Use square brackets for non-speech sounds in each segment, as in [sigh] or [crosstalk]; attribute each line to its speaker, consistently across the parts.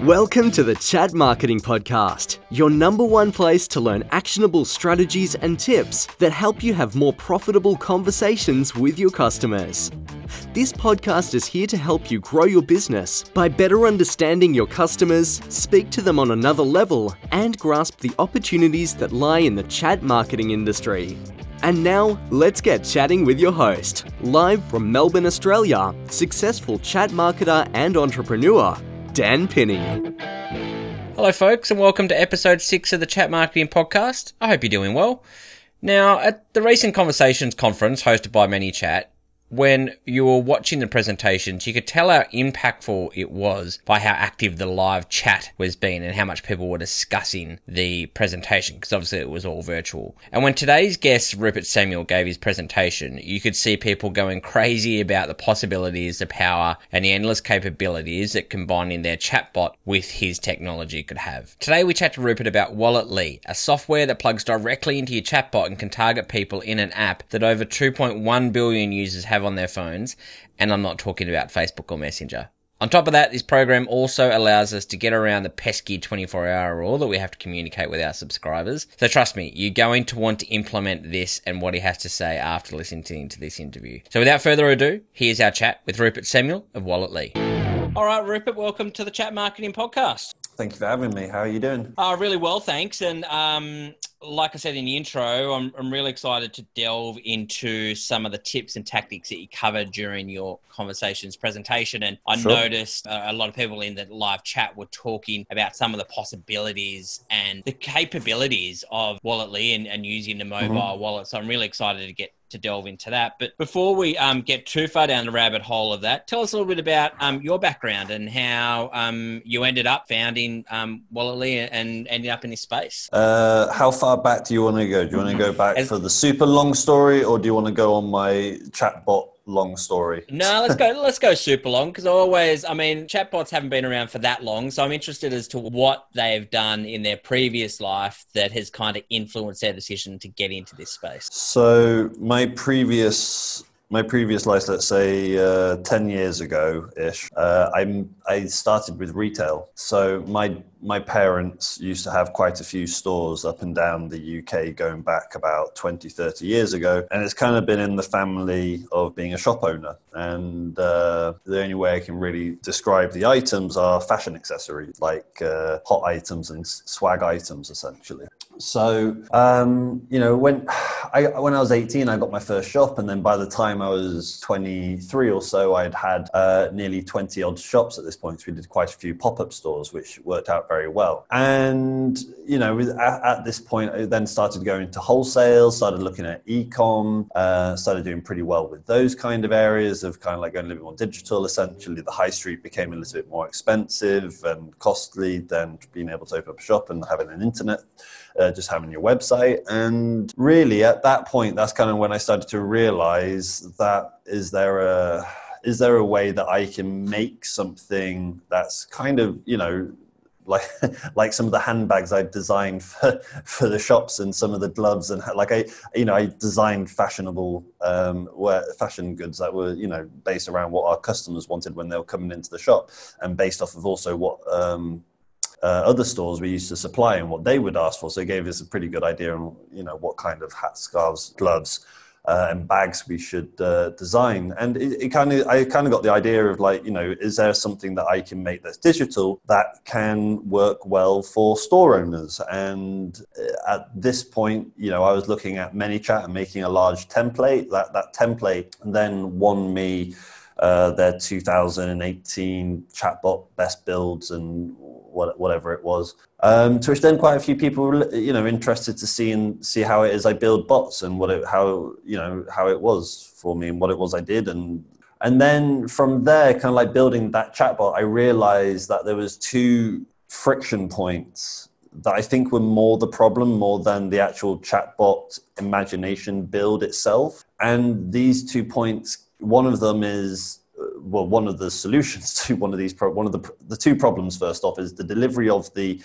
Speaker 1: Welcome to the Chat Marketing Podcast, your number one place to learn actionable strategies and tips that help you have more profitable conversations with your customers. This podcast is here to help you grow your business by better understanding your customers, speak to them on another level, and grasp the opportunities that lie in the chat marketing industry. And now, let's get chatting with your host, live from Melbourne, Australia, successful chat marketer and entrepreneur, Dan Pinney.
Speaker 2: Hello, folks, and welcome to episode six of the Chat Marketing Podcast. I hope you're doing well. Now, at the recent Conversations conference hosted by ManyChat, when you were watching the presentations, you could tell how impactful it was by how active the live chat was being and how much people were discussing the presentation, because obviously it was all virtual. And when today's guest, Rupert Samuel, gave his presentation, you could see people going crazy about the possibilities, the power, and the endless capabilities that combining their chatbot with his technology could have. Today we chat to Rupert about Walletly, a software that plugs directly into your chatbot and can target people in an app that over 2.1 billion users have have on their phones, and I'm not talking about Facebook or Messenger. On top of that, this program also allows us to get around the pesky 24 hour rule that we have to communicate with our subscribers. So trust me, you're going to want to implement this and what he has to say after listening to this interview. So without further ado, here's our chat with Rupert Samuel of Walletly. All right, Rupert, welcome to the Chat Marketing Podcast.
Speaker 3: Thank you for having me. How are you doing?
Speaker 2: Uh, really well, thanks. And um, like I said in the intro, I'm, I'm really excited to delve into some of the tips and tactics that you covered during your conversations presentation. And I sure. noticed uh, a lot of people in the live chat were talking about some of the possibilities and the capabilities of Walletly and, and using the mobile mm-hmm. wallet. So I'm really excited to get to delve into that. But before we um, get too far down the rabbit hole of that, tell us a little bit about um, your background and how um, you ended up founding um, Walletly and ending up in this space.
Speaker 3: Uh, how far back do you want to go? Do you want to go back As, for the super long story, or do you want to go on my chatbot long story.
Speaker 2: No, let's go. [laughs] let's go super long because always, I mean, chatbots haven't been around for that long, so I'm interested as to what they've done in their previous life that has kind of influenced their decision to get into this space.
Speaker 3: So my previous my previous life, let's say uh, 10 years ago ish, uh, I, started with retail. So my my parents used to have quite a few stores up and down the UK going back about 20, 30 years ago. And it's kind of been in the family of being a shop owner. And uh, the only way I can really describe the items are fashion accessories, like uh, hot items and swag items, essentially. So, um, you know, when [sighs] I, when I was 18, I got my first shop. And then by the time I was 23 or so, I'd had uh, nearly 20 odd shops at this point. So we did quite a few pop up stores, which worked out very well. And, you know, at, at, this point, I then started going to wholesale, started looking at e-com, uh, started doing pretty well with those kind of areas of kind of like going a little bit more digital. Essentially, the high street became a little bit more expensive and costly than being able to open up a shop and having an internet. Uh, just having your website. And really, at that point, that's kind of when I started to realize that is there a is there a way that I can make something that's kind of you know like [laughs] like some of the handbags I've designed for, [laughs] for the shops and some of the gloves and like I you know I designed fashionable um, wear, fashion goods that were you know based around what our customers wanted when they were coming into the shop and based off of also what um, uh, other stores we used to supply and what they would ask for. So it gave us a pretty good idea on you know what kind of hats, scarves, gloves uh, and bags we should uh, design. And it, it kind of, I kind of got the idea of like, you know, is there something that I can make that's digital that can work well for store owners? And uh, at this point, you know, I was looking at ManyChat and making a large template. That that template then won me. Uh, their 2018 chatbot best builds and whatever it was. Um, to which then quite a few people you know, interested to see and see how it is I build bots and what it, how, you know, how it was for me and what it was I did. And, and then from there, kind of like building that chatbot, I realized that there was two friction points that I think were more the problem more than the actual chatbot imagination build itself. And these two points, one of them is well, one of the solutions [laughs] to one of these, pro- one of the the two problems first off is the delivery of the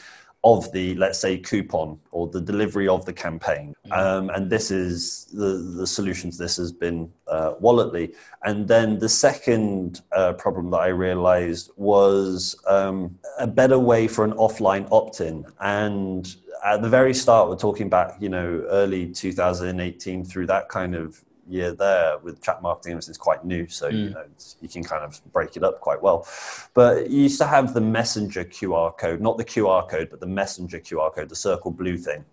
Speaker 3: of the let's say coupon or the delivery of the campaign. Mm-hmm. um, and this is the the solution to this has been uh, walletly. And then the second uh, problem that i realized was um, a better way for an offline opt-in. And at the very start we're talking back you know early 2018 through that kind of year there with chat marketing it's quite new so mm. you know you can kind of break it up quite well but you used to have the messenger qr code not the qr code but the messenger qr code the circle blue thing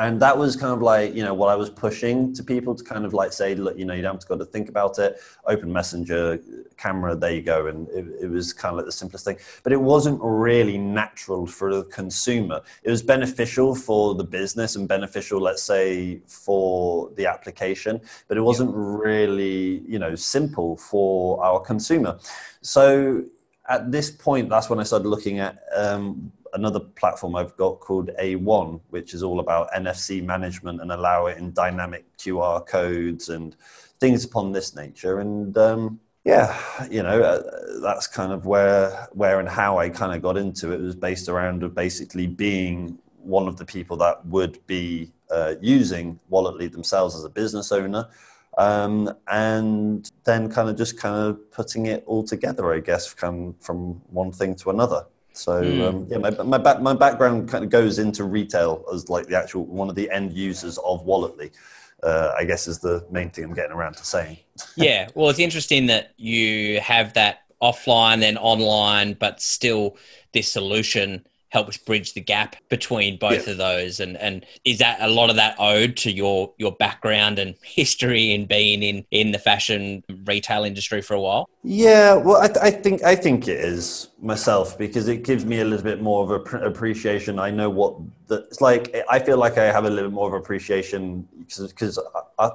Speaker 3: and that was kind of like you know what i was pushing to people to kind of like say look you know you don't have to go to think about it. Open messenger camera there you go. And it, it, was kind of like the simplest thing. But it wasn't really natural for the consumer. It was beneficial for the business and beneficial let's say for the application but it wasn't really you know simple for our consumer. So at this point that's when i started looking at um, another platform I've got called A1, which is all about NFC management and allow it in dynamic QR codes and things upon this nature. And um, yeah, you know, uh, that's kind of where where and how I kind of got into it. It was based around of basically being one of the people that would be uh, using Walletly themselves as a business owner. Um, and then kind of just kind of putting it all together, I guess, from, from one thing to another. So mm. um, yeah, my my, back, my background kind of goes into retail as like the actual one of the end users of Walletly. Uh, I guess is the main thing I'm getting around to saying. [laughs]
Speaker 2: yeah, well, it's interesting that you have that offline and online, but still this solution helps bridge the gap between both yeah. of those? And and is that a lot of that owed to your your background and [laughs] history in being in in the fashion retail industry for a while?
Speaker 3: Yeah well i, th- I think i think it is myself because it gives me a little bit more of a pr- appreciation. I know what the, it's like i feel like i have a little bit more of appreciation because I, I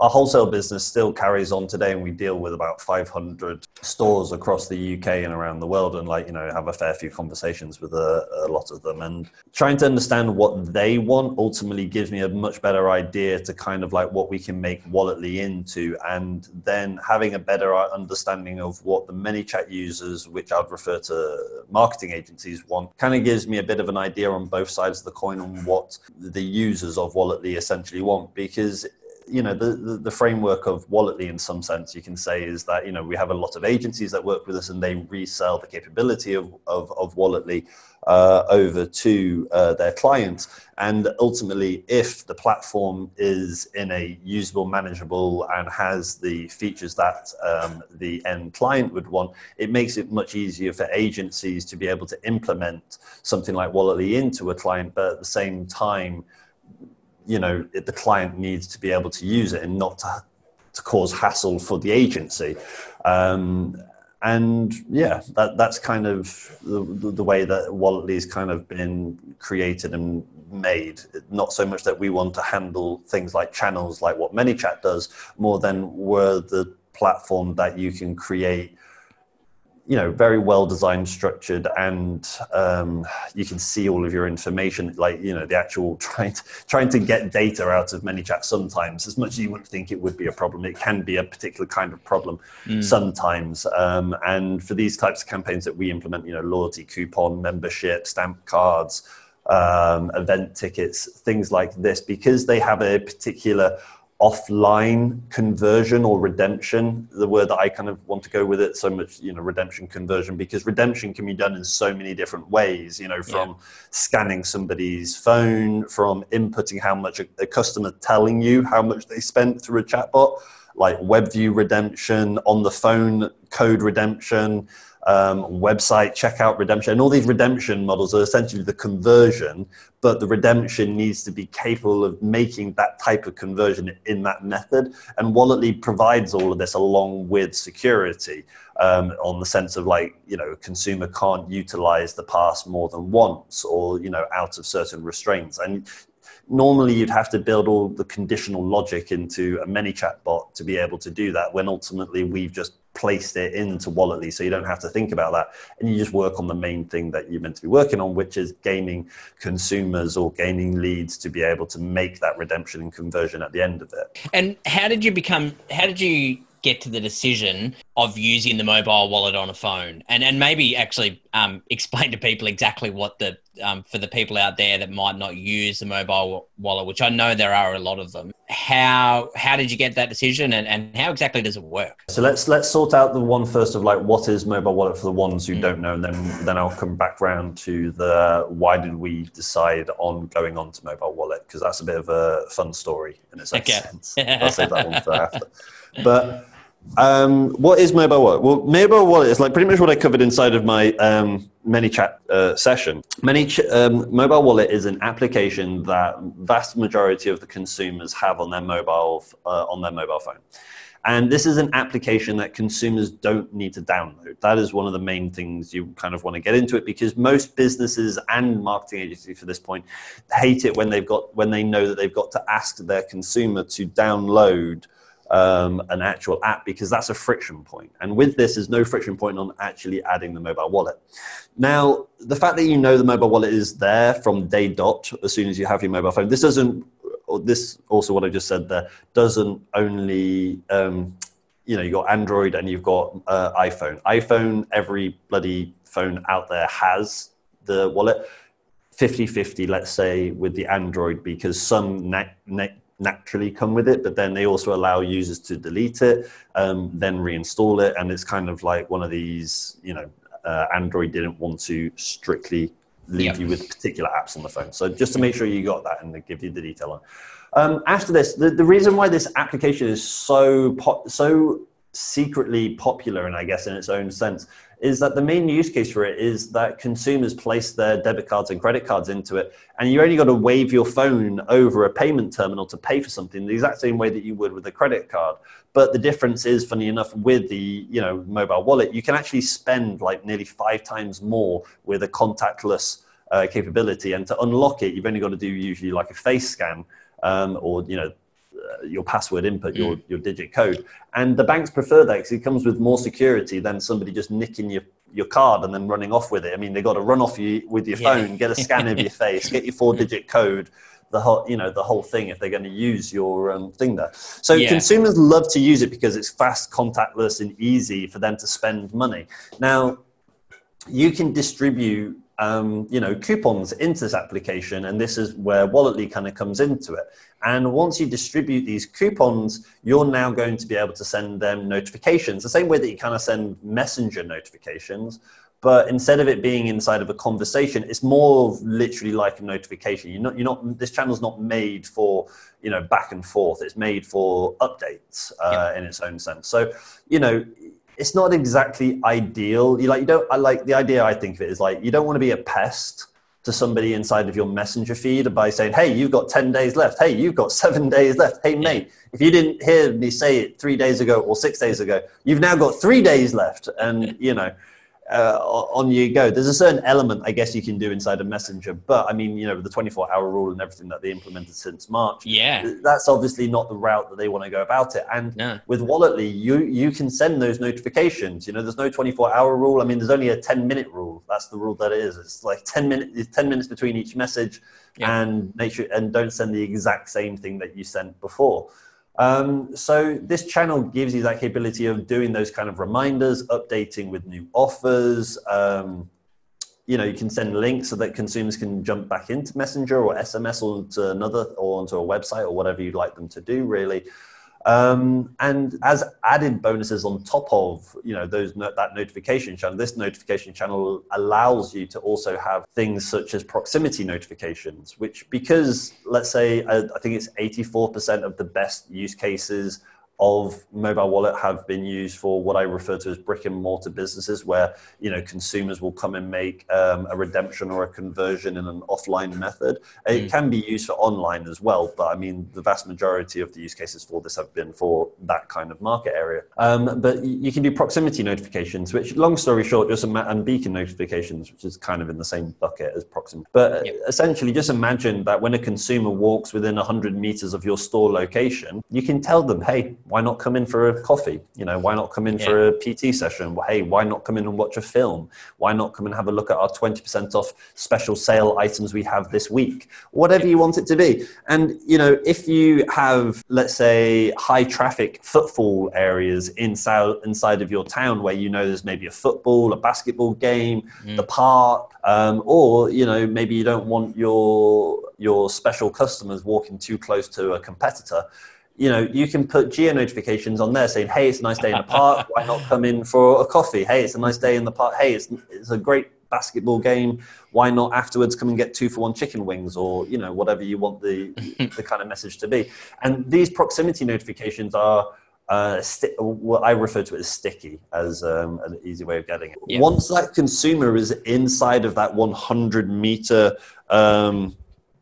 Speaker 3: our wholesale business still carries on today and we deal with about 500 stores across the uk and around the world and like you know have a fair few conversations with a, a, lot of them. And trying to understand what they want ultimately gives me a much better idea to kind of like what we can make walletly into. And then having a better uh, understanding of what the ManyChat users which i'd refer to marketing agencies want kind of gives me a bit of an idea on both sides of the coin on what the users of walletly essentially want. Because you know the, the, the framework of walletly in some sense you can say is that you know we have a lot of agencies that work with us and they resell the capability of of, of walletly uh, over to uh, their clients. And ultimately if the platform is in a usable manageable and has the features that um, the end client would want it makes it much easier for agencies to be able to implement something like walletly into a client but at the same time you know the client needs to be able to use it and not to, to cause hassle for the agency. Um, and yeah that, that's kind of the, the way that walletly's kind of been created and made. Not so much that we want to handle things like channels like what manychat does more than we're the platform that you can create you know very well designed structured and um, you can see all of your information like you know the actual [laughs] trying to, trying to get data out of many ManyChat sometimes as much as you wouldn't think it would be a problem it can be a particular kind of problem mm. sometimes um, and for these types of campaigns that we implement you know loyalty coupon membership stamp cards um, event tickets things like this because they have a particular offline conversion or redemption the word that i kind of want to go with it so much you know redemption conversion because redemption can be done in so many different ways you know from yeah. scanning somebody's phone from inputting how much a, a customer telling you how much they spent through a chatbot like web view redemption on the phone code redemption um, website checkout redemption and all these redemption models are essentially the conversion but the redemption needs to be capable of making that type of conversion in that method. And walletly provides all of this along with security um, on the sense of like you know consumer can't utilize the pass more than once or you know out of certain restraints. And normally you'd have to build all the conditional logic into a ManyChat bot to be able to do that when ultimately we've just placed it into walletly so you don't have to think about that. And you just work on the main thing that you're meant to be working on which is gaining consumers or gaining leads to be able to make that redemption and conversion at the end of it.
Speaker 2: And how did you become how did you get to the decision of using the mobile wallet on a phone, and and maybe actually um, [laughs] explain to people exactly what the um, for the people out there that might not use the mobile wallet, which I know there are a lot of them. How how did you get that decision, and, and how exactly does it work?
Speaker 3: So let's let's sort out the one first of like what is mobile wallet for the ones who mm. don't know, and then then I'll come back round to the why did we decide on going on to mobile wallet because that's a bit of a fun story in its own okay. sense. I'll save that one for after, but. Um, what is mobile wallet? Well, mobile wallet is like pretty much what I covered inside of my um, ManyChat uh, session. Many um, mobile wallet is an application that vast majority of the consumers have on their mobile uh, on their mobile phone. And this is an application that consumers don't need to download. That is one of the main things you kind of want to get into it because most businesses and marketing agencies for this point hate it when they've got when they know that they've got to ask their consumer to download um, an actual app because that's a friction point. And with this, there's no friction point on actually adding the mobile wallet. Now, the fact that you know the mobile wallet is there from day dot as soon as you have your mobile phone, this doesn't, this also what I just said there, doesn't only, um, you know, you've got Android and you've got uh, iPhone. iPhone, every bloody phone out there has the wallet. 50 50, let's say, with the Android because some net, net naturally come with it, but then they also allow users to delete it, um, then reinstall it, and it's kind of like one of these, you know, uh, Android didn't want to strictly leave yep. you with particular apps on the phone. So just to make sure you got that and they give you the detail on. Um, after this, the, the reason why this application is so po- so secretly popular, and I guess in its own sense, is that the main use case for it is that consumers place their debit cards and credit cards into it, and you only got to wave your phone over a payment terminal to pay for something the exact same way that you would with a credit card. But the difference is, funny enough, with the you know mobile wallet, you can actually spend like nearly five times more with a contactless uh, capability, and to unlock it, you've only got to do usually like a face scan um, or you know your password input, your, mm. your digit code. And the banks prefer that because it comes with more security than somebody just nicking your, your card and then running off with it. I mean, they've got to run off you with your yeah. phone, get a scan of your [laughs] face, get your four digit code, the whole, you know, the whole thing if they're going to use your um, thing there. So yeah. consumers love to use it because it's fast, contactless, and easy for them to spend money. Now, you can distribute um, you know, coupons into this application, and this is where Walletly kind of comes into it. And once you distribute these coupons, you're now going to be able to send them notifications, the same way that you kind of send messenger notifications. But instead of it being inside of a conversation, it's more literally like a notification. You're not, you're not. This channel's not made for you know back and forth. It's made for updates uh, yeah. in its own sense. So you know, it's not exactly ideal. You like you don't. I like the idea. I think of it is like you don't want to be a pest to somebody inside of your messenger feed by saying, "Hey, you've got ten days left. Hey, you've got seven [laughs] days left. Hey, mate, if you didn't hear me say it three days ago or six days ago, you've now got three days left." And you know, uh, on you go. There's a certain element, I guess, you can do inside a messenger, but I mean, you know, the 24 hour rule and everything that they implemented since March.
Speaker 2: Yeah,
Speaker 3: that's obviously not the route that they want to go about it. And yeah. with Walletly, you you can send those notifications. You know, there's no 24 hour rule. I mean, there's only a 10 minute rule. That's the rule that it is. It's like 10 minutes. 10 minutes between each message, yeah. and make sure and don't send the exact same thing that you sent before. Um, so this channel gives you that capability of doing those kind of reminders, updating with new offers. Um, you know, you can send links so that consumers can jump back into Messenger or SMS or to another or onto a website or whatever you'd like them to do, really. Um, and as added bonuses on top of you know those that notification channel, this notification channel allows you to also have things such as proximity notifications, which because let's say I, I think it's 84% of the best use cases of mobile wallet have been used for what I refer to as brick and mortar businesses, where you know consumers will come and make um, a redemption or a conversion in an offline method. It mm. can be used for online as well, but I mean the vast majority of the use cases for this have been for that kind of market area. Um, but you can do proximity notifications, which, long story short, just ima- and beacon notifications, which is kind of in the same bucket as proximity. But yep. essentially, just imagine that when a consumer walks within 100 meters of your store location, you can tell them, "Hey." Why not come in for a coffee? You know, why not come in yeah. for a PT session? Well, hey, why not come in and watch a film? Why not come and have a look at our 20% off special sale items we have this week? Whatever you want it to be. And, you know, if you have, let's say, high traffic footfall areas inside, inside of your town where you know there's maybe a football, a basketball game, mm. the park, um, or, you know, maybe you don't want your, your special customers walking too close to a competitor you know, you can put geo notifications on there saying, "Hey, it's a nice day in the park. Why not come in for a coffee? Hey, it's a nice day in the park. Hey, it's it's a great basketball game. Why not afterwards come and get two for one chicken wings, or you know, whatever you want the [laughs] the kind of message to be." And these proximity notifications are. Uh, sti- what I refer to it as sticky as um, an easy way of getting it. Yeah. Once that consumer is inside of that 100 meter um,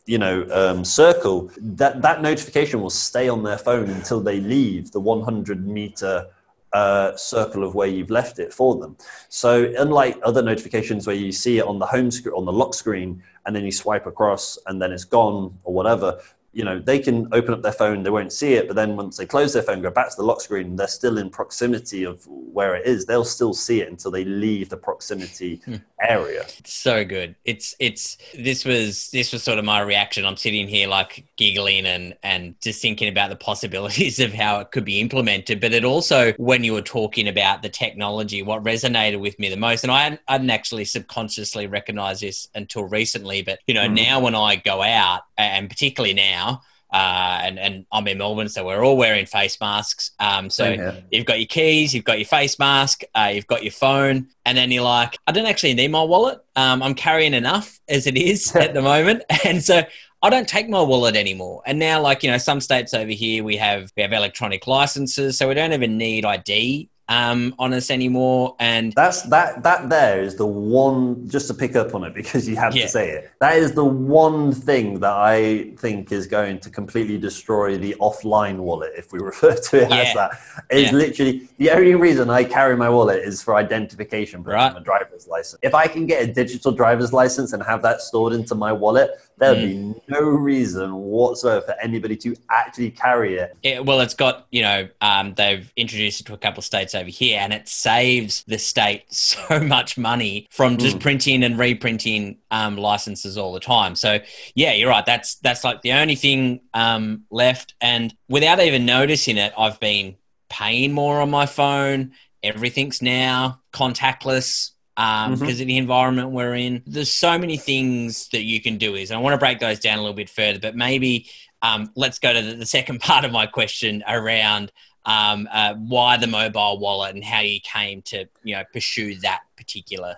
Speaker 3: you know um, circle that that notification will stay on their phone until they leave the 100 meter uh, circle of where you've left it for them. So unlike other notifications where you see it on the home screen on the lock screen and then you swipe across and then it's gone or whatever you know they can open up their phone they won't see it but then once they close their phone go back to the lock screen they're still in proximity of where it is. They'll still see it until they leave the proximity hmm. area.
Speaker 2: So good. It's it's this was this was sort of my reaction. I'm sitting here like giggling and and just thinking about the possibilities [laughs] of how it could be implemented. But it also when you were talking about the technology what resonated with me the most and i hadn't, I hadn't actually subconsciously recognized this until recently but you know mm. now when i go out and particularly now uh, and, and I'm in Melbourne, so we're all wearing face masks. Um, so you've got your keys, you've got your face mask, uh, you've got your phone, and then you're like, I don't actually need my wallet. Um, I'm carrying enough as it is [laughs] at the moment, [laughs] and so I don't take my wallet anymore. And now, like you know, some states over here we have we have electronic licenses, so we don't even need ID um, on us anymore. And
Speaker 3: that's that that there is the one just to pick up on it [laughs] because you have yeah. to say it. That is the one thing that I think is going to completely destroy the offline wallet, if we [laughs] refer to it yeah. as that. Is yeah. literally the only reason I carry my wallet is for identification, but right. my driver's license. If I can get a digital driver's license and have that stored into my wallet, there'd mm. be no reason whatsoever for anybody to actually carry it.
Speaker 2: it well, it's got, you know, um, they've introduced it to a couple of states over here and it saves the state [laughs] so much money from just mm. printing and reprinting um, licenses all the time. So yeah, you're right. That's, that's like the only thing um, left. And without even noticing it, I've been paying more on my phone. Everything's now contactless um, mm-hmm. because of the environment we're in. There's so many things that you can do. Is I want to break those down a little bit further, but maybe um, let's go to the, the, second [laughs] part of my question around um, uh, why the mobile wallet and how you came to you know pursue that particular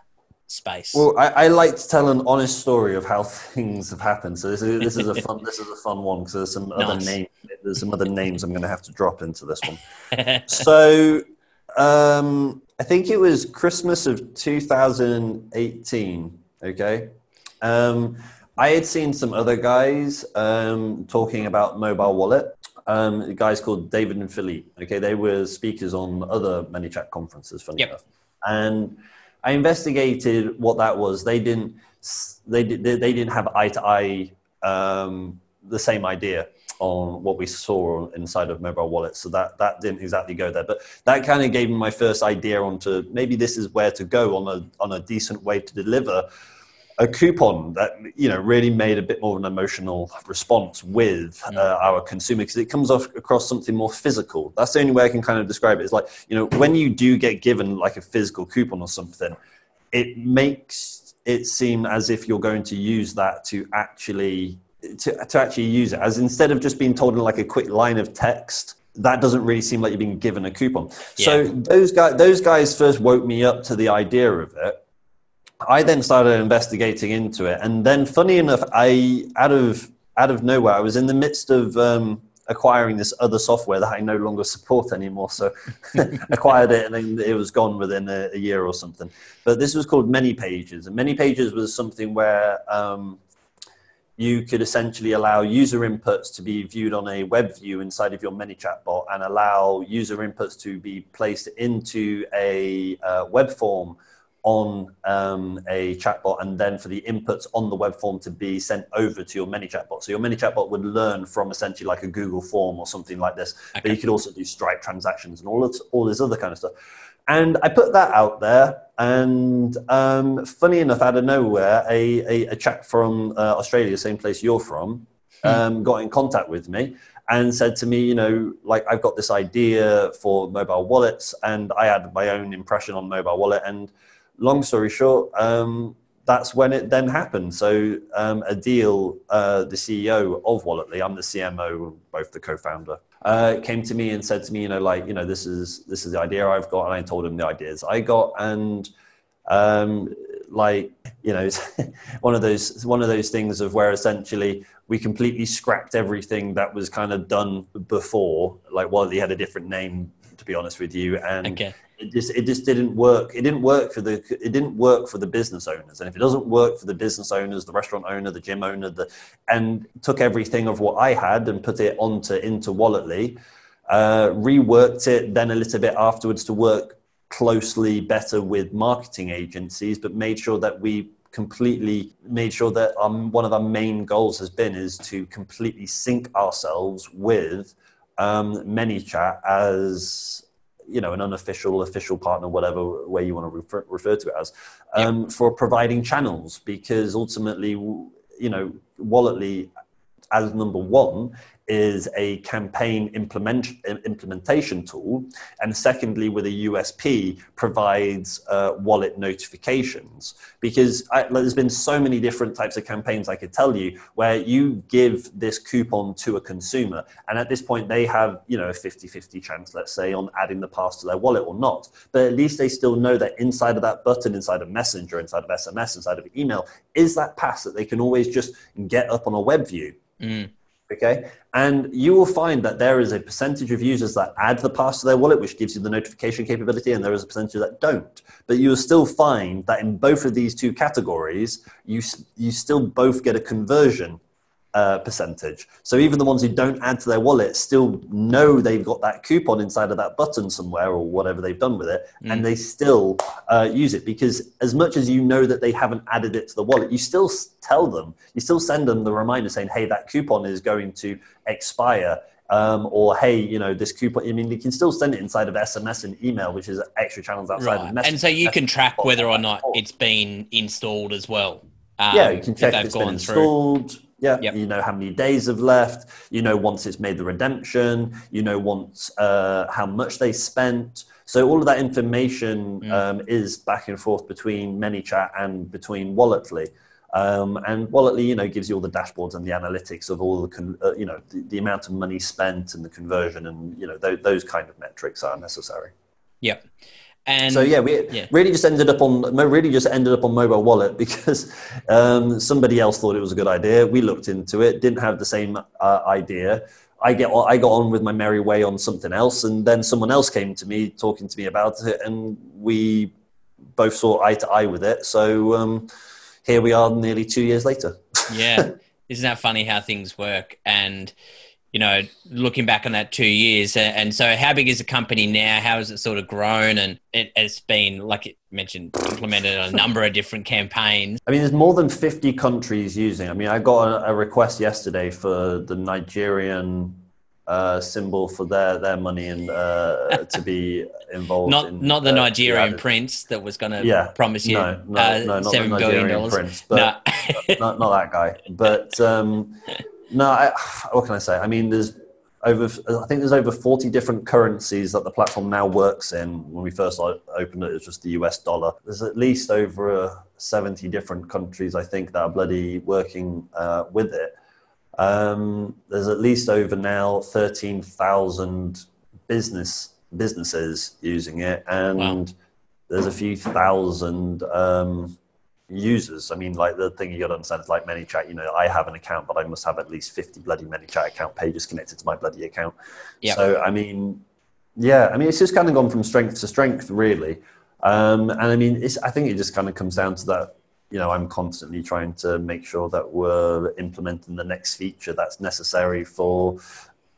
Speaker 2: space.
Speaker 3: Well, I, I, like to tell an honest story of how [laughs] things have happened. So this is, this is a [laughs] fun this is a fun one because there's some nice. other names there's some other names I'm going to have to drop into this one. [laughs] so um, I think it was Christmas of 2018. Okay. Um, I had seen some other guys um, talking about mobile wallet. Um, guys called David and Philippe. Okay, they were speakers on other ManyChat conferences. Funny yep. enough, and I investigated what that was. They didn't. They they didn't have eye to eye um, the same idea on what we saw inside of mobile wallets. So that, that didn't exactly go there, but that kind of gave me my first idea onto maybe this is where to go on a, on a decent way to deliver a coupon that you know really made a bit more of an emotional response with uh, our consumer because it comes off across something more physical. That's the only way I can kind of describe it. It's like you know when you do get given like a physical coupon or something, it makes it seem as if you're going to use that to actually to, to actually use it as instead of just being told in like a quick line of text that doesn't really seem like you're being given a coupon yeah. so those guys those guys first woke me up to the idea of it i then started investigating into it and then funny enough i out of out of nowhere i was in the midst of um, acquiring this other software that i no longer support anymore so [laughs] acquired it and then it was gone within a, a, year or something. But this was called Many Pages, and Many Pages was something where um, you could essentially allow user inputs to be viewed on a web view inside of your ManyChat bot and allow user inputs to be placed into a uh, web form on um, a chatbot and then for the inputs on the web form to be sent over to your ManyChat bot. So your ManyChat bot would learn from essentially like a Google form or something like this. Okay. But you could also do Stripe transactions and all of, all this other kind of stuff. And I put that out there, and um, funny enough, out of nowhere, a, a, a chap from uh, Australia, same place you're from, hmm. um, got in contact with me and said to me, you know, like I've got this idea for mobile wallets, and I had my own impression on mobile wallet. And long story short, um, that's when it then happened. So um, Adil, uh, the CEO of Walletly, I'm the CMO, both the co-founder, uh, came to me and said to me, you know, like, you know, this is this is the idea I've got, and I told him the ideas I got, and um, like, you know, [laughs] one of those one of those things of where essentially we completely scrapped everything that was kind of done before. Like Walletly had a different name, to be honest with you, and okay. it just it just didn't work. It didn't work for the it didn't work for the business owners. And if it doesn't work for the business owners, the restaurant owner, the gym owner, the and took everything of what I had and put it onto into Walletly, uh, reworked it then a little bit afterwards to work closely better with marketing agencies, but made sure that we completely made sure that um, one of our main goals has been is to completely sync ourselves with um, ManyChat as you know an unofficial official partner whatever way you want to refer, refer to it as um, for providing channels because ultimately you know walletly as number one is a campaign implement, implementation tool. And secondly, with a USP, provides uh, wallet notifications. Because I, there's been so many different types of campaigns I could tell you where you give this coupon to a consumer. And at this point, they have, you know, a 50 50 chance, let's say, on adding the pass to their wallet or not. But at least they still know that inside of that button, inside of Messenger, inside of SMS, inside of email, is that pass that they can always just get up on a web view. Mm. Okay. And you will find that there is a percentage of users that add the pass to their wallet, which gives you the notification capability, and there is a percentage that don't. But you will still find that in both of these two categories, you, you still both get a conversion uh, percentage. So even the ones who don't add to their wallet still know they've got that coupon inside of that button somewhere or whatever they've done with it, mm. and they still uh, use it because as much as you know that they haven't added it to the wallet, you still tell them, you still send them the reminder saying, "Hey, that coupon is going to expire." Um, or hey, you know this coupon. I mean, you can still send it inside of SMS and email, which is extra channels outside right. of message.
Speaker 2: And so you can track whether or not it's been installed as well.
Speaker 3: Um, yeah, you can check if, if it's been installed. Through yeah, yep. you know how many days have left. You know once it's made the redemption. You know once uh, how much they spent. So all of that information mm. um, is back and forth between ManyChat and between Walletly. Um, and Walletly, you know, gives you all the dashboards and the analytics of all the, con- uh, you know, the, the, amount of money spent and the conversion, and you know, th- those kind of metrics are necessary.
Speaker 2: Yep.
Speaker 3: And so yeah, we yeah. really just ended up on really just ended up on mobile wallet [laughs] because um, somebody else thought it was a good idea. We looked into it, didn't have the same uh, idea. I get I got on with my merry way on something else, and then someone else came to me talking to me about it, and we both saw eye to eye with it. So um, here we are, nearly two years later. [laughs]
Speaker 2: yeah, isn't that funny how things work? And you know, looking back on that two years. And so, how big is the company now? How has it sort of grown? And it has been, like it mentioned, implemented a number of different campaigns.
Speaker 3: I mean, there's more than 50 countries using. I mean, I got a, request yesterday for the Nigerian uh, symbol for their, their money and uh, to be [laughs] involved.
Speaker 2: not
Speaker 3: in,
Speaker 2: not the uh, Nigerian prince that was going to yeah, promise you no, no, uh, no, not seven the Nigerian billion dollars. Prince,
Speaker 3: but no. not, not that guy. But um, [laughs] no, I, what can I say? I mean, there's over. I think there's over 40 different currencies that the platform now works in. When we first opened it, it was just the US dollar. There's at least over uh, 70 different countries, I think, that are bloody working uh, with it. Um, there's at least over now 13,000 business businesses using it, and wow. there's a few thousand. Um, users. I mean, like the thing you got to understand is like ManyChat. You know, I have an account, but I must have at least fifty bloody ManyChat account pages connected to my bloody account. So I mean, yeah, I mean, it's just kind of gone from strength to strength, really. Um, and I mean, it's, I think it just kind of comes down to that. You know, I'm constantly trying to make sure that we're implementing the next feature that's necessary for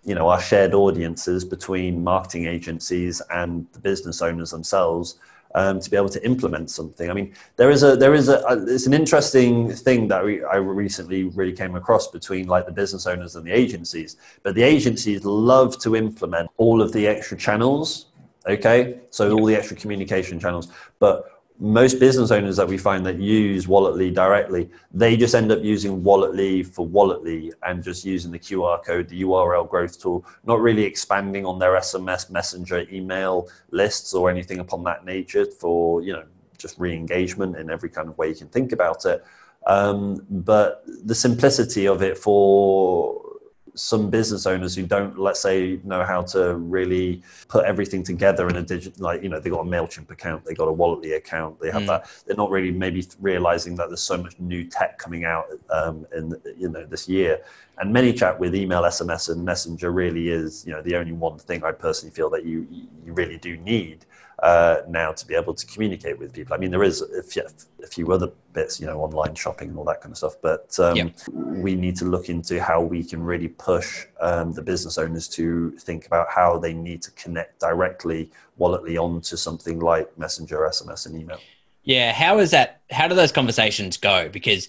Speaker 3: you know our shared audiences between marketing agencies and the business owners themselves um, to be able to implement something. I mean, there is a there is a, a it's an interesting thing that we, I recently really came across between like the business owners and the agencies. But the agencies love to implement all of the extra channels. Okay, so all the extra communication channels, but most business owners that we find that use Walletly directly, they just end up using Walletly for Walletly and just using the QR code, the URL growth tool, not really expanding on their SMS, messenger, email lists or anything upon that nature for, you know, just re-engagement in every kind of way you can think about it. Um, but the simplicity of it for some business owners who don't, let's say, know how to really put everything together in a digital, like, you know, they got a MailChimp account, they got a Walletly account, they have mm. that. They're not really maybe realizing that there's so much new tech coming out um, in, you know, this year. And ManyChat with email, SMS, and Messenger really is, you know, the only one thing I personally feel that you, you really do need uh, now to be able to communicate with people. I mean, there is a few, a few other bits, you know, online shopping and all that kind of stuff, but um, yep. we need to look into how we can really push um, the business owners to think about how they need to connect directly, walletly onto something like Messenger, SMS, and email.
Speaker 2: Yeah, how is that? How do those conversations go? Because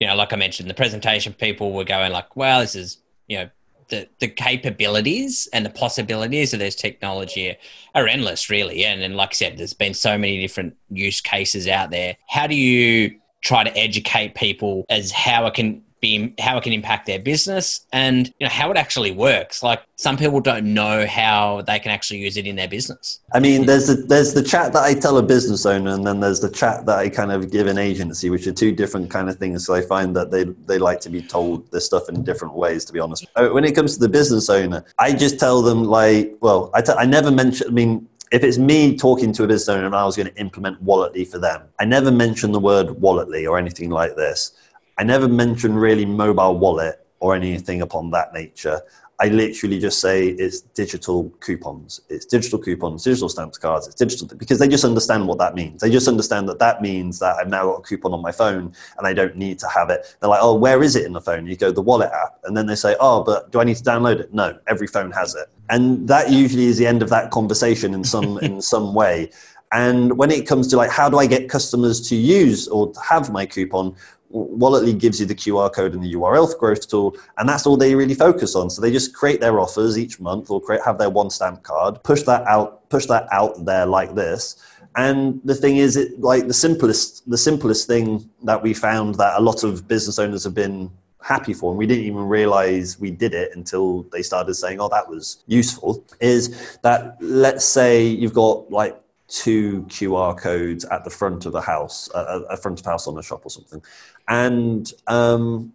Speaker 2: you know, like I mentioned, the presentation people were going like, "Well, this is you know the, the capabilities and the possibilities of this technology are endless, really. And, and like I said, there's been so many different use cases out there. How do you try to educate people as how it can be how it can impact their business and you know how it actually works. Like some people don't know how they can actually use it in their business.
Speaker 3: I mean there's the there's the chat that i tell a business owner and then there's the chat that i kind of give an agency which are two different kind of things. So i find that they they like to be told this stuff in different ways to be honest. Uh, when it comes to the business owner i just tell them like well I, t- I never mention i mean if it's me talking to a business owner and I was going to implement Walletly for them, I never mention the word Walletly or anything like this. I never mention really mobile wallet or anything upon that nature. I literally just say it's digital coupons. It's digital coupons, digital stamps cards. It's digital because they just understand what that means. They just understand that that means that I've now got a coupon on my phone and I don't need to have it. They're like, oh, where is it in the phone? You go the wallet app, and then they say, oh, but do I need to download it? No, every phone has it, and that usually is the end of that conversation in some in [laughs] some way. And when it comes to like, how do I get customers to use or have my coupon? Walletly gives you the QR code and the URL growth tool, and that's all they really focus on. So they just create their offers each month, or create have their one stamp card, push that out, push that out there like this. And the thing is, it like the simplest, the simplest thing that we found that a lot of business owners have been happy for, and we didn't even realize we did it until they started saying, "Oh, that was useful." Is that let's say you've got like two QR codes at the front of a house, a, a front of house on a shop or something, and um,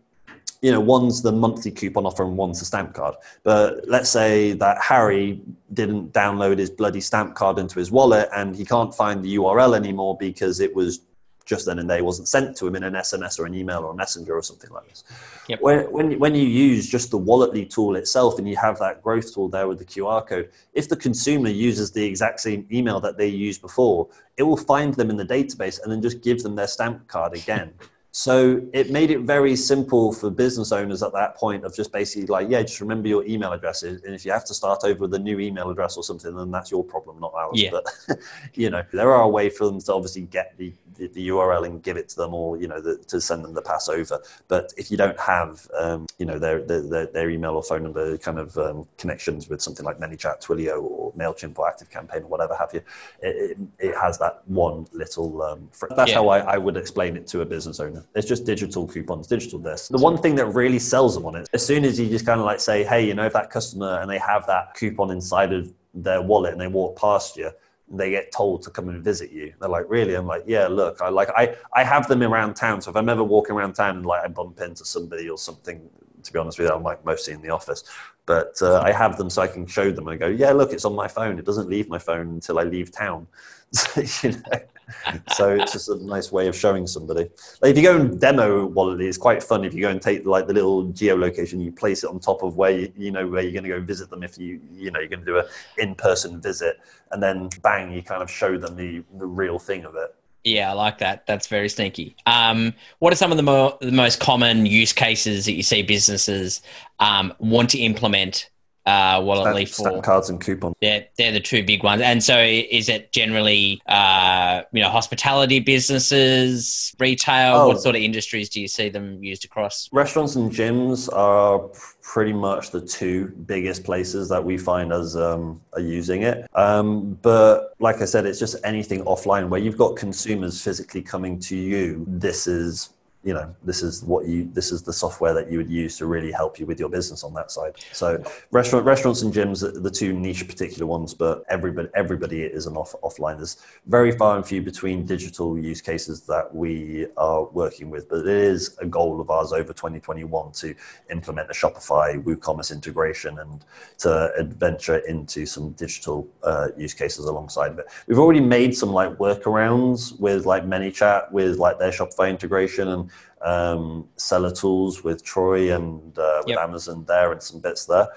Speaker 3: you know one's the monthly coupon offer and one's the stamp card. But let's say that Harry didn't download his bloody stamp card into his wallet and he can't find the URL anymore because it was just then and there wasn't sent to him in an SMS or an email or a messenger or something like this. Yep. When, when, when you use just the Walletly tool itself and you have that growth tool there with the QR code, if the consumer uses the exact same email that they used before, it will find them in the database and then just give them their stamp card again. [laughs] So it made it very simple for business owners at that point of just basically like, yeah, just remember your email addresses. And if you have to start over with a new email address or something, then that's your problem, not ours. Yeah. But, [laughs] you know, there are a way for them to obviously get the, the, the URL and give it to them or, you know, the, to send them the pass over. But if you don't have, um, you know, their, their, their, email or phone number kind of um, connections with something like ManyChat, Twilio or MailChimp or ActiveCampaign or whatever have you, it, it, it has that one little, um, that's yeah. how I, I would explain it to a business owner. It's just digital coupons, digital this. The one thing that really sells them on it, as soon as you just kind of like say, hey, you know, if that customer and they have that coupon inside of their wallet and they walk past you, they get told to come and visit you. They're like, really? I'm like, yeah, look, I like I, I have them around town. So if I'm ever walking around town and like I bump into somebody or something, to be honest with you, I'm like mostly in the office. But uh, I have them so I can show them and go, yeah, look, it's on my phone. It doesn't leave my phone until I leave town. [laughs] You know, [laughs] so it's just a nice way of showing somebody. Like if you go and demo Walletly, it's quite fun. If you go and take like the little geolocation, you place it on top of where you, you know where you're going to go visit them. If you you know you're going to do a in-person visit, and then bang, you kind of show them the the real thing of it.
Speaker 2: Yeah, I like that. That's very sneaky. Um, what are some of the, mo- the most common use cases that you see businesses um, want to implement uh, Wallet Leaf
Speaker 3: Stamp
Speaker 2: for.
Speaker 3: cards and coupons.
Speaker 2: They're, they're the two big ones. And so is it generally, uh, you know, hospitality businesses, retail?
Speaker 3: Oh.
Speaker 2: What sort of industries do you see them used across?
Speaker 3: Restaurants and gyms are pretty much the two biggest places that we find as um, are using it. Um, but like I said, it's just anything offline where you've got consumers physically coming to you. This is you know this is what you this is the software that you would use to really help you with your business on that side. So restaurant restaurants and gyms are the two niche particular ones but everybody everybody is an off offline. There's very far and few between digital use cases that we are working with but it is a goal of ours over 2021 to implement a shopify woocommerce integration and to adventure into some digital uh, use cases alongside of it. We've already made some like workarounds with like manychat with like their shopify integration and um, seller tools with Troy and uh, with
Speaker 2: Yep.
Speaker 3: Amazon there and some bits there.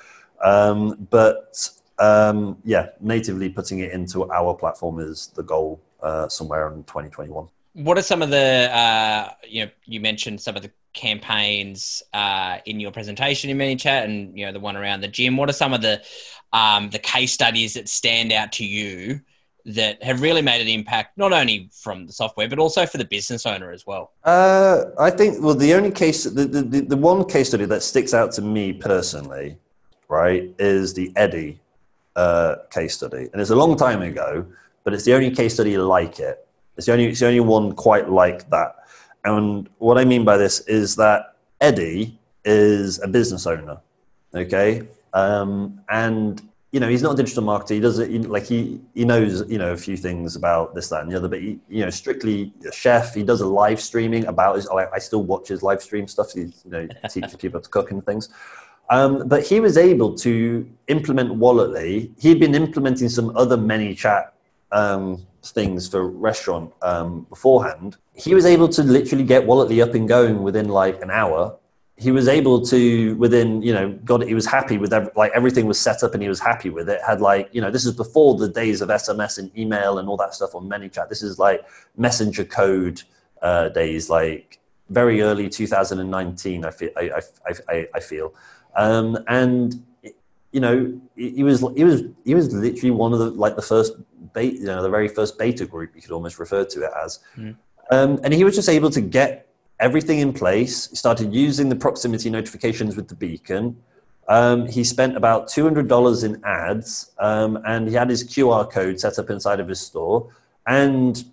Speaker 3: Um, but um, yeah, natively putting it into our platform is the goal uh, somewhere in 2021.
Speaker 2: What are some of the, uh, you know, you mentioned some of the campaigns uh, in your presentation in ManyChat and, you know, the one around the gym. What are some of the, um, the case studies that stand out to you that have really made an impact, not only from the software, but also for the business owner as well?
Speaker 3: Uh, I think well, the only case, the, the, the, one case study that sticks out to me personally, right, is the Eddie uh, case study, and it's a long time ago, but it's the only case study like it. It's the only, it's the only one quite like that. And what I mean by this is that Eddie is a business owner, okay, um, and you know he's not a digital marketer. He does it he, like he he knows you know a few things about this that and the other, but he, you know strictly a chef. He does a live streaming about his. I, I still watch his live stream stuff. He you know [laughs] teaches people to cook and things. Um, but he was able to implement Walletly. He'd been implementing some other ManyChat um, things for restaurant um, beforehand. He was able to literally get Walletly up and going within like an hour. He was able to within you know got it. He was happy with every, like everything was set up and he was happy with it. Had like you know this is before the days of SMS and email and all that stuff on ManyChat. This is like messenger code uh, days, like very early 2019. I feel I I, I, I feel. Um, and you know, he was he was he was literally one of the like the first beta, you know, the very first beta group you could almost refer to it as. Um, and he was just able to get everything in place. He started using the proximity notifications with the beacon. Um, he spent about two hundred dollars in ads, um, and he had his QR code set up inside of his store. And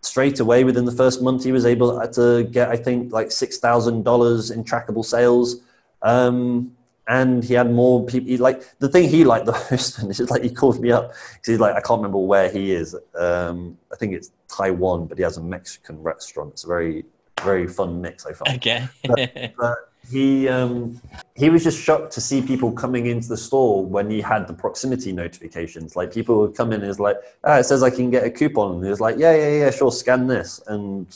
Speaker 3: straight away, within the first month, he was able to get, I think, like six thousand dollars in trackable sales. Um, and he had more people. Like the thing he liked the [laughs] most, and is like he called me up because he's like, I can't remember where he is. Um, I think it's Taiwan, but he has a Mexican restaurant. It's a very, very fun mix. I found.
Speaker 2: Okay. [laughs]
Speaker 3: But he um, he was just shocked to see people coming into the store when he had the proximity notifications. Like people would come in and it's like, ah, it says I can get a coupon, and he was like, yeah, yeah, yeah, sure, scan this, and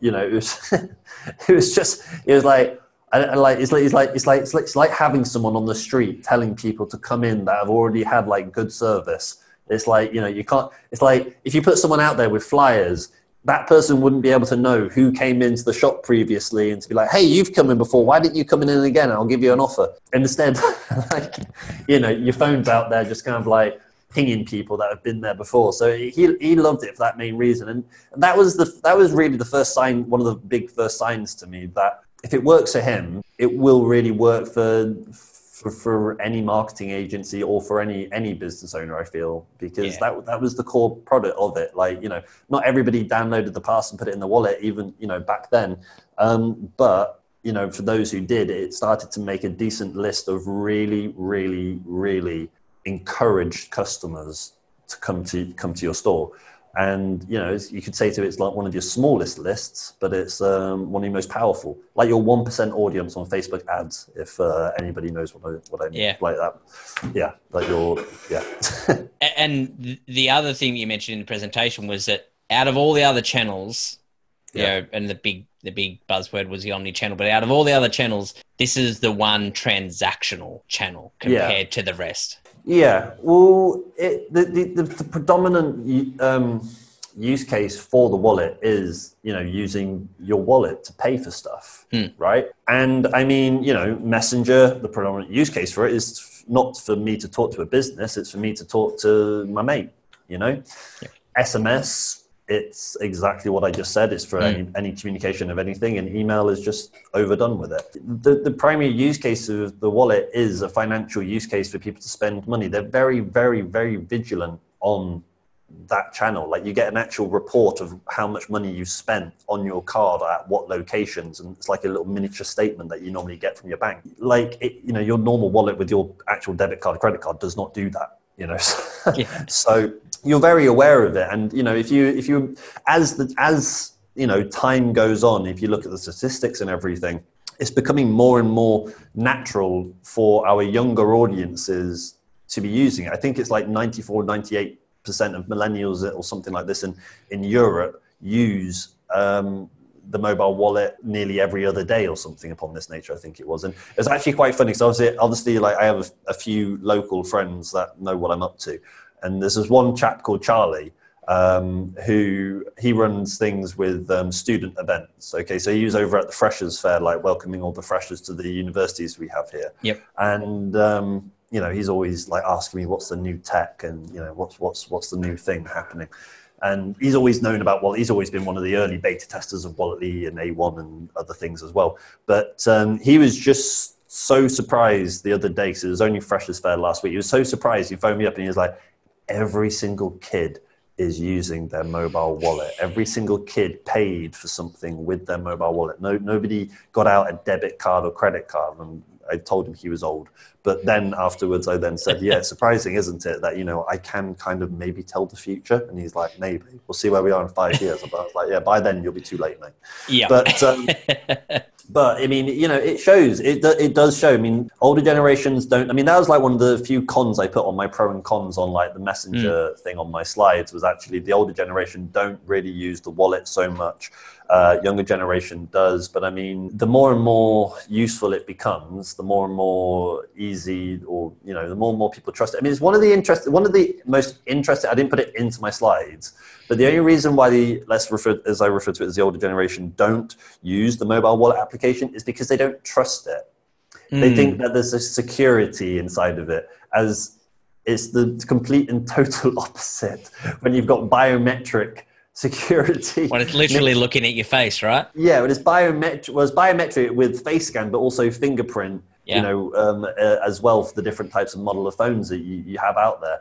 Speaker 3: you know, it was [laughs] it was just it was like. And, and like it's like it's like it's like it's like it's like having someone on the street telling people to come in that have already had like good service. It's like you know you can't. It's like if you put someone out there with flyers, that person wouldn't be able to know who came into the shop previously and to be like, hey, you've come in before. Why didn't you come in again? I'll give you an offer. And instead, [laughs] like you know, your phone's out there just kind of like pinging people that have been there before. So he he loved it for that main reason, and that was the that was really the first sign, one of the big first signs to me that if it works for him, it will really work for for, for any marketing agency or for any any business owner. I feel because
Speaker 2: Yeah.
Speaker 3: that that was the core product of it. Like you know, not everybody downloaded the pass and put it in the wallet, even you know back then. Um, but you know, for those who did, it started to make a decent list of really, really, really encouraged customers to come to come to your store. And you know, you could say to it, it's like one of your smallest lists, but it's um, one of your most powerful, like your one percent audience on Facebook ads. If uh, anybody knows what I what I mean,
Speaker 2: Yeah.
Speaker 3: like that, yeah, like your yeah, [laughs]
Speaker 2: And the other thing you mentioned in the presentation was that out of all the other channels, you
Speaker 3: Yeah.
Speaker 2: know, and the big the big buzzword was the omni channel, but out of all the other channels, this is the one transactional channel
Speaker 3: Yeah.
Speaker 2: compared to the rest.
Speaker 3: Yeah, well, it, the, the, the, the predominant um, use case for the wallet is you know using your wallet to pay for stuff right? And i mean you know messenger the predominant use case for it is not for me to talk to a business it's for me to talk to my mate you know? Sms it's exactly what I just said. It's for hmm. any, any communication of anything, and email is just overdone with it. The, the primary use case of the wallet is a financial use case for people to spend money. They're very, very, very vigilant on that channel. Like you get an actual report of how much money you spent on your card at what locations, and it's like a little miniature statement that you normally get from your bank. Like it, you know, your normal wallet with your actual debit card, credit card does not do that. You know, [laughs]
Speaker 2: Yeah.
Speaker 3: so you're very aware of it, and you know if you if you as the as you know time goes on, if you look at the statistics and everything, it's becoming more and more natural for our younger audiences to be using it. I think it's like 94, 98 percent of millennials or something like this in in Europe use um, the mobile wallet nearly every other day or something upon this nature. I think it was, and it's actually quite funny. So obviously, obviously, like I have a, a few local friends that know what I'm up to, and there's this one chap called Charlie. Um, who he runs things with um, student events. Okay, so he was over at the Freshers Fair, like welcoming all the freshers to the universities we have here
Speaker 2: Yep.
Speaker 3: and um, you know he's always like asking me what's the new tech and you know what's what's what's the new thing happening and he's always known about well he's always been one of the early beta testers of walletly and a1 and other things as well but um, he was just so surprised the other day because it was only freshers fair last week he was so surprised he phoned me up and he was like every single kid is using their mobile wallet. Every single kid paid for something with their mobile wallet. No, nobody got out a debit card or credit card. And I told him he was old. But then afterwards, I then said, "Yeah, it's surprising, isn't it, that you know I can kind of maybe tell the future?" And he's like, "Maybe we'll see where we are in five years." But I was like, "Yeah, by then you'll be too late, mate."
Speaker 2: Yeah.
Speaker 3: But um, but I mean, you know, it shows. It it does show. I mean, older generations don't. I mean, that was like one of the few cons I put on my pro and cons on like the messenger thing on my slides was actually the older generation don't really use the wallet so much. Uh, younger generation does, but I mean, the more and more useful it becomes, the more and more easy, or you know, the more and more people trust it. I mean, it's one of the interest, one of the most interesting. I didn't put it into my slides, but the only reason why the let's refer as I refer to it as the older generation don't use the mobile wallet application is because they don't trust it. They think that there's a security inside of it, as it's the complete and total [laughs] opposite when you've got biometric security.
Speaker 2: when it's literally [laughs] looking at your face, right?
Speaker 3: Yeah, it is biometric. Was biometric with face scan, but also fingerprint.
Speaker 2: Yeah.
Speaker 3: You know, um, uh, as well for the different types of model of phones that you, you have out there,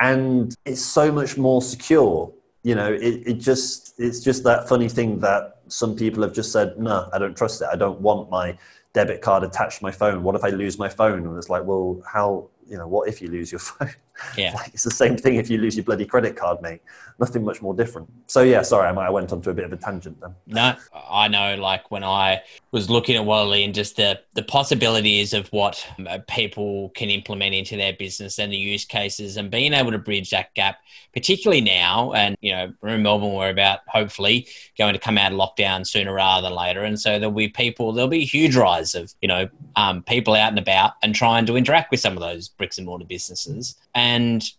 Speaker 3: and it's so much more secure. You know, it, it just it's just that funny thing that some people have just said, no, I don't trust it. I don't want my debit card attached to my phone. What if I lose my phone? And it's like, well, how? You know, what if you lose your [laughs] phone?
Speaker 2: Yeah.
Speaker 3: like [laughs] it's the same thing if you lose your bloody credit card, mate. Nothing much more different. So yeah, sorry, I might I went onto a bit of a tangent then.
Speaker 2: No, I know. Like when I was looking at Wally and just the the possibilities of what uh, people can implement into their business and the use cases, and being able to bridge that gap, particularly now. And you know, we're in Melbourne. We're about hopefully going to come out of lockdown sooner rather than later, and so there'll be people. There'll be a huge rise of you know um, people out and about and trying to interact with some of those bricks and mortar businesses. And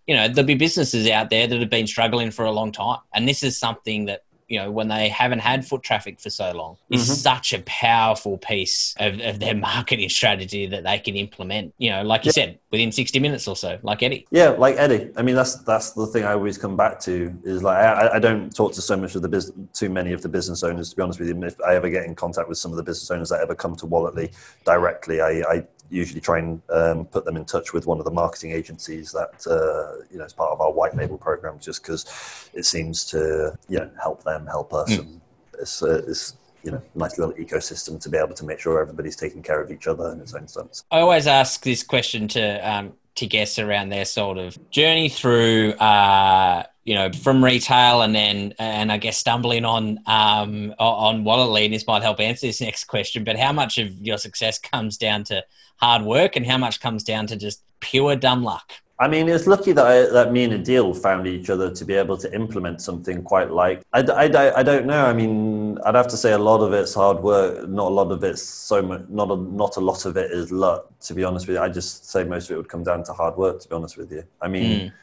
Speaker 2: you know, there'll be businesses out there that have been struggling for a long time, and this is something that you know, when they haven't had foot traffic for so long, is
Speaker 3: Mhm.
Speaker 2: such a powerful piece of, of their [laughs] marketing strategy that they can implement, you know, like you said, within 60 minutes or so, like Eddie.
Speaker 3: Yeah, like Eddie. I mean, that's that's the thing I always come back to is like I, I don't talk to so much of the business, too many of the business owners. To be honest with you, if I ever get in contact with some of the business owners that ever come to Walletly directly, I, I usually try and um, put them in touch with one of the marketing agencies that uh, you know is part of our white label program, just because it seems to you know help them, help us, and it's, uh, it's you know nice little ecosystem to be able to make sure everybody's taking care of each other in its own sense.
Speaker 2: I always ask this question to um, to guests around their sort of journey through, uh, you know, from retail and then, and I guess stumbling on um, on Walletly. And this might help answer this next question. But how much of your success comes down to hard work, and how much comes down to just pure dumb luck?
Speaker 3: I mean, it's lucky that I, that me and Adil found each other to be able to implement something quite like. I, I, I, I don't know. I mean, I'd have to say a lot of it's hard work. Not a lot of it's so much. Not a not a lot of it is luck. To be honest with you, I just say most of it would come down to hard work. To be honest with you, I mean, hmm.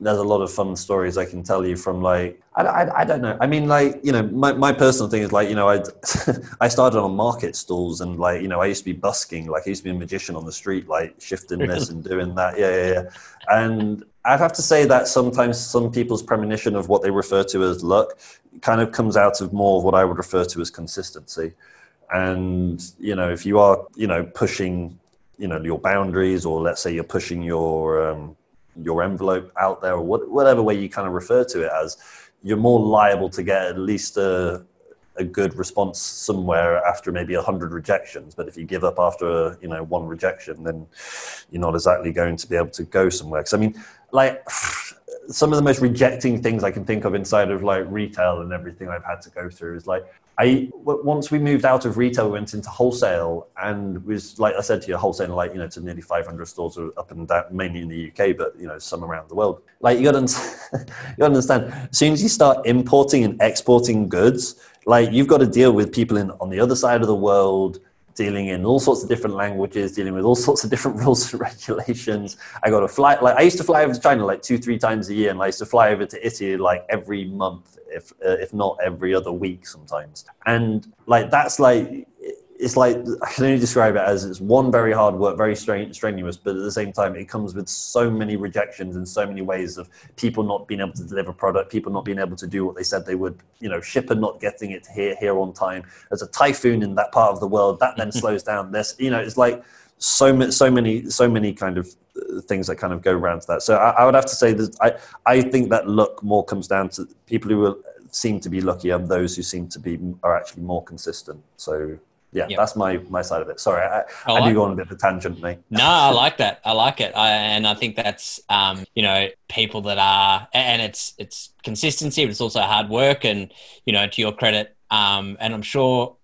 Speaker 3: There's a lot of fun stories I can tell you from like I, I, I don't know. I mean like you know my, my personal thing is like you know I [laughs] I started on market stalls and like you know I used to be busking like I used to be a magician on the street like shifting [laughs] this and doing that. Yeah yeah yeah. And I'd have to say that sometimes some people's premonition of what they refer to as luck kind of comes out of more of what I would refer to as consistency. And you know if you are you know pushing you know your boundaries or let's say you're pushing your um, your envelope out there or whatever way you kind of refer to it as you're more liable to get at least a, a good response somewhere after maybe 100 rejections. But if you give up after you know one rejection then you're not exactly going to be able to go somewhere. Because i mean like [sighs] some of the most rejecting things i can think of inside of like retail and everything i've had to go through is like I once we moved out of retail, we went into wholesale, and was like I said to you, wholesale like you know to nearly 500 stores up and down, mainly in the UK, but you know some around the world. Like you got to [laughs] you understand, as soon as you start importing and exporting goods, like you've got to deal with people in on the other side of the world dealing in all sorts of different languages, dealing with all sorts of different [laughs] rules and regulations. I got to fly, like I used to fly over to China like two, three times a year, and I used to fly over to Italy like every month, if uh, if not every other week sometimes. And like that's like it's like I can only describe it as it's one very hard work, very strenuous, but at the same time, it comes with so many rejections and so many ways of people not being able to deliver product, people not being able to do what they said they would, you know, shipper not getting it here here on time. There's a typhoon in that part of the world that then [laughs] slows down this. You know, it's like so many, so many, so many kind of uh, things that kind of go around to that. So I, I would have to say that I I think that luck more comes down to people who seem to be lucky and those who seem to be are actually more consistent. So yeah, yep. that's my my side of it. Sorry, I, I, I do go on a bit of a tangent, mate.
Speaker 2: no, I like that. I like it, I, and I think that's um, you know people that are, and it's it's consistency, but it's also hard work, and you know to your credit, um, and I'm sure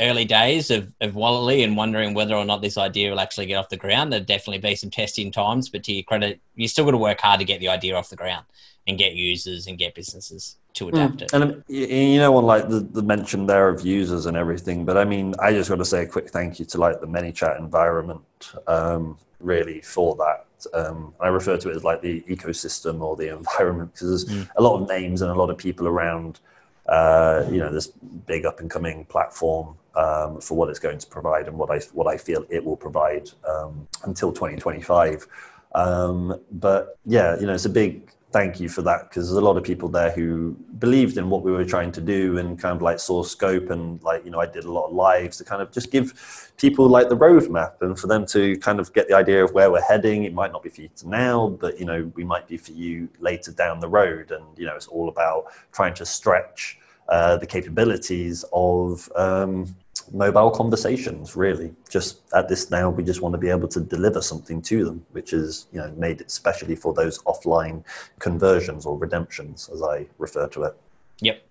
Speaker 2: early days of, of Walletly and wondering whether or not this idea will actually get off the ground. There'd definitely be some testing times, but to your credit, you still got to work hard to get the idea off the ground and get users and get businesses to hmm. adapt mm. it.
Speaker 3: And you know, on like the, the mention there of users and everything, but I mean, I just want to say a quick thank you to like the ManyChat environment, um, really for that. Um, I refer to it as like the ecosystem or the environment because there's mm. a lot of names and a lot of people around. Uh, you know, this big up and coming platform um, for what it's going to provide and what I what I feel it will provide um, until 2025. Um, but yeah, you know, it's a big thank you for that because there's a lot of people there who believed in what we were trying to do and kind of like saw scope and like you know I did a lot of lives to kind of just give people like the roadmap and for them to kind of get the idea of where we're heading. It might not be for you now, but you know we might be for you later down the road. And you know it's all about trying to stretch uh, the capabilities of um, mobile conversations really just at this now we just want to be able to deliver something to them which is you know made especially for those offline conversions or redemptions as i refer to it
Speaker 2: yep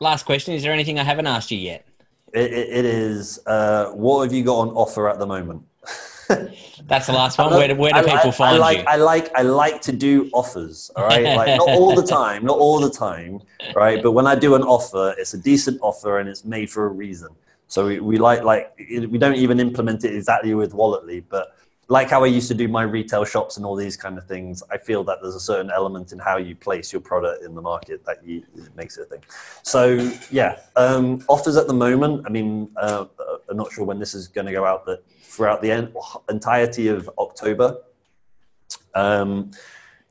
Speaker 2: last question is there anything i haven't asked you yet
Speaker 3: it, it, it is uh, what have you got on offer at the moment [laughs]
Speaker 2: That's the last one. Where do, where do I, people find
Speaker 3: I like,
Speaker 2: you?
Speaker 3: I like I like to do offers. All right, like not all the time, not all the time, right? But when I do an offer, it's a decent offer and it's made for a reason. So we, we like like we don't even implement it exactly with Walletly, but like how I used to do my retail shops and all these kind of things, I feel that there's a certain element in how you place your product in the market that you, makes it a thing. So yeah, um, offers at the moment. I mean, uh, I'm not sure when this is going to go out, but throughout the en- entirety of October, um,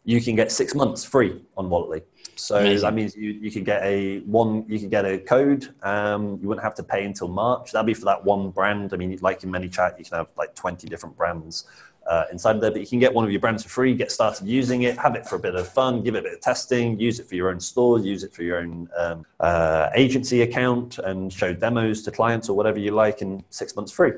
Speaker 3: you can get six months free on Walletly. So Amazing. that means you, you could get a one you could get a code. Um, you wouldn't have to pay until March. That'd be for that one brand. I mean, like in ManyChat, you can have like twenty different brands uh, inside there, but you can get one of your brands for free. Get started using it, have it for a bit of fun, give it a bit of testing, use it for your own store, use it for your own um, uh, agency account, and show demos to clients or whatever you like in six months free.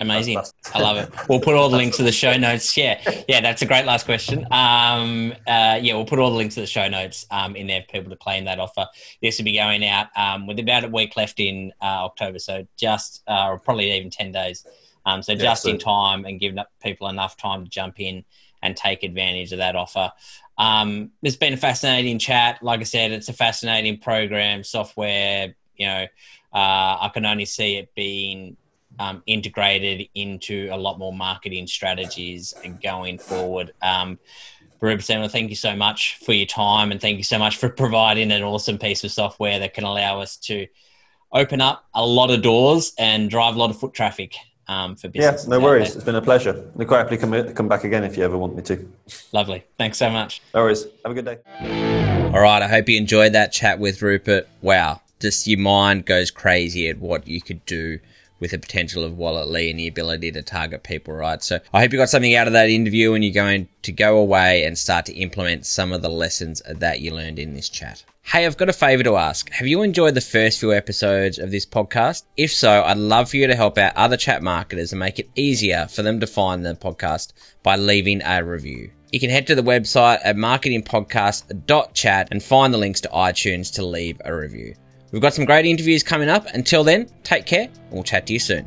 Speaker 2: Amazing. I love it. We'll put all the links to the show notes. Yeah. Yeah, that's a great last question. Um, uh, yeah, we'll put all the links to the show notes um, in there for people to claim that offer. This will be going out um, with about a week left in uh, October. So just, uh, or probably even 10 days. Um, so just in time and giving people enough time to jump in and take advantage of that offer. Um, it's been a fascinating chat. Like I said, it's a fascinating program, software. You know, uh, I can only see it being um, integrated into a lot more marketing strategies and going forward. Um,
Speaker 4: Rupert Samuel, thank you so much for your time and thank you so much for [laughs] providing an awesome piece of software that can allow us to open up a lot of doors and drive a lot of foot traffic um, for business.
Speaker 3: Yeah, no worries. It's been a pleasure. I'll quite happily come, come back again if you ever want me to.
Speaker 4: Lovely. Thanks so much.
Speaker 3: No worries. Have a good day.
Speaker 2: All right. I hope you enjoyed that chat with Rupert. Wow. Just your mind goes crazy at what you could do with the potential of Walletly and the ability to target people, right? So I hope you got something out of that interview and you're going to go away and start to implement some of the lessons that you learned in this chat. Hey, I've got a favor to ask. Have you enjoyed the first few episodes of this podcast? If so, I'd love for you to help out other chat marketers and make it easier for them to find the podcast by leaving a review. You can head to the website at marketingpodcast.chat and find the links to iTunes to leave a review. We've got some great interviews coming up. Until then, take care and we'll chat to you soon.